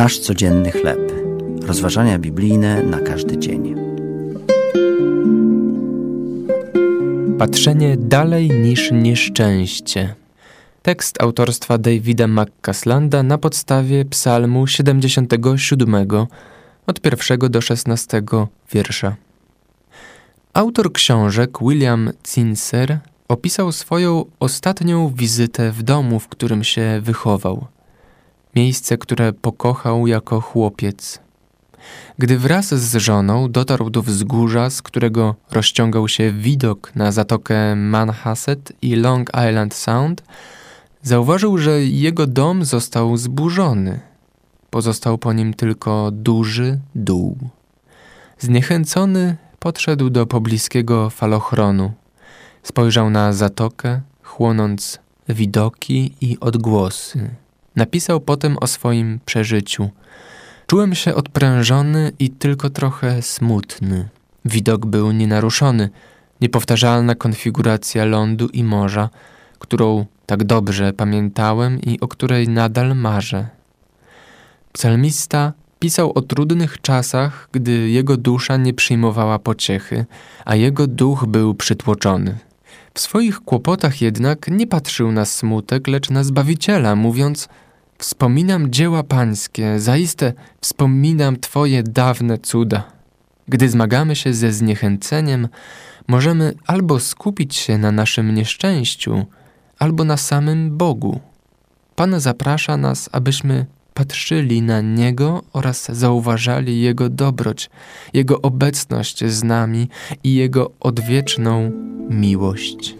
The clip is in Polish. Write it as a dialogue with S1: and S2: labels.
S1: Nasz codzienny chleb. Rozważania biblijne na każdy dzień.
S2: Patrzenie dalej niż nieszczęście. Tekst autorstwa Davida McCaslanda na podstawie Psalmu 77 od pierwszego do 16 wiersza. Autor książek William Cincer opisał swoją ostatnią wizytę w domu, w którym się wychował. Miejsce, które pokochał jako chłopiec. Gdy wraz z żoną dotarł do wzgórza, z którego rozciągał się widok na zatokę Manhasset i Long Island Sound, zauważył, że jego dom został zburzony. Pozostał po nim tylko duży dół. Zniechęcony podszedł do pobliskiego falochronu. Spojrzał na zatokę, chłonąc widoki i odgłosy. Napisał potem o swoim przeżyciu. Czułem się odprężony i tylko trochę smutny. Widok był nienaruszony, niepowtarzalna konfiguracja lądu i morza, którą tak dobrze pamiętałem i o której nadal marzę. Psalmista pisał o trudnych czasach, gdy jego dusza nie przyjmowała pociechy, a jego duch był przytłoczony. W swoich kłopotach jednak nie patrzył na smutek, lecz na Zbawiciela, mówiąc Wspominam dzieła pańskie, zaiste wspominam Twoje dawne cuda. Gdy zmagamy się ze zniechęceniem, możemy albo skupić się na naszym nieszczęściu, albo na samym Bogu. Pan zaprasza nas, abyśmy patrzyli na Niego oraz zauważali Jego dobroć, Jego obecność z nami i Jego odwieczną miłość.